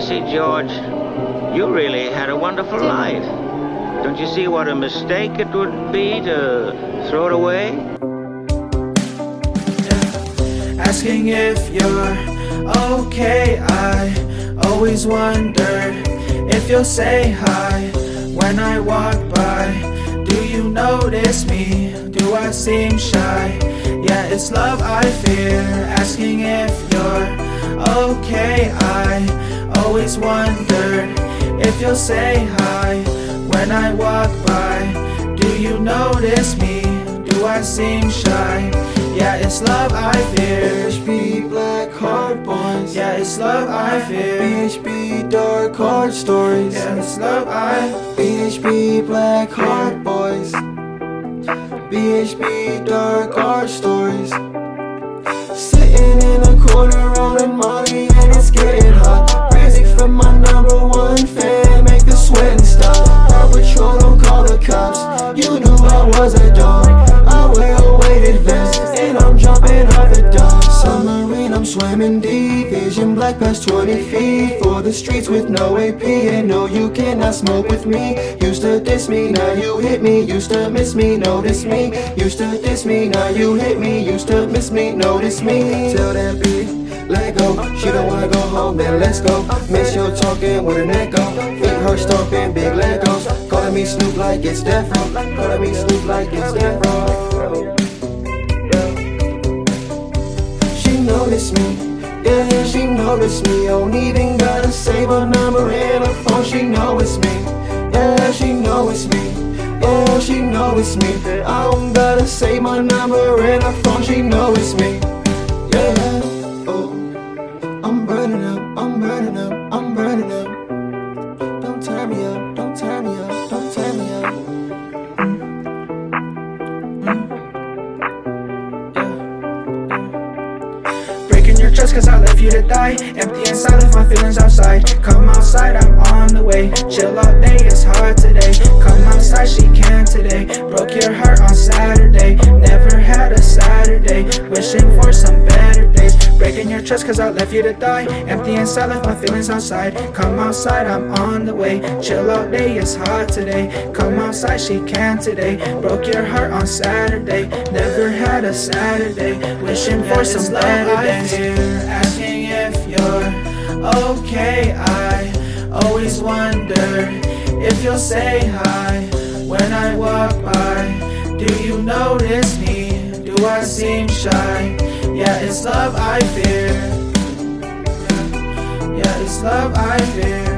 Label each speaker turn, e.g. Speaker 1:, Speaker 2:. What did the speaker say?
Speaker 1: You see, George, you really had a wonderful life. Don't you see what a mistake it would be to throw it away?
Speaker 2: Asking if you're okay, I always wonder if you'll say hi when I walk by. Do you notice me? Do I seem shy? Yeah, it's love I fear. Asking if you're okay, I always wonder if you'll say hi when I walk by. Do you notice me? Do I seem shy? Yeah, it's love I fear.
Speaker 3: BHB Black Heart Boys.
Speaker 2: Yeah, it's love I fear.
Speaker 3: BHB Dark Heart Stories.
Speaker 2: Yeah, it's love I.
Speaker 3: BHB Black Heart Boys. BHB Dark Heart Stories. Rolling Molly and it's getting hot. Crazy from my number one fan, make the sweating stop. Paw Patrol don't call the cops. You knew I was a dog. I wear a weighted vest and I'm jumping off the dock. Submarine, I'm swimming deep. Vision black past 20 feet for the streets with no AP. And no, you cannot smoke with me. Used to diss me, now you hit me. Used to miss me, notice me. Used to diss me, now you hit me. Used to miss me, notice me. Tell that bitch, let go. She don't wanna go home, then let's go. Miss your talking with an echo. Feet her stomping big Legos. Calling me Snoop like it's Death Row. Calling me Snoop like it's Death Row. She noticed me, yeah, she noticed me. Don't even gotta save her number in her phone. She know it's me, yeah, she know it's me, Oh, she know it's me. I don't gotta save my number in her phone. She know it's me,
Speaker 2: your cause I left you to die. Empty inside, left my feelings outside. Come outside, I'm on the way. Chill all day, it's hard today. Come outside, she can today. Broke your heart on Saturday. Never had a Saturday. Wishing for some better days. Breaking your trust cause I left you to die. Empty inside, left my feelings outside. Come outside, I'm on the way. Chill all day, it's hot today. Come outside, she can today. Broke your heart on Saturday. Never had a Saturday. Wishing for some better days. Asking if you're okay. I always wonder if you'll say hi when I walk by. Do you notice me? Do I seem shy? Yeah, it's love I fear. Yeah, it's love I fear.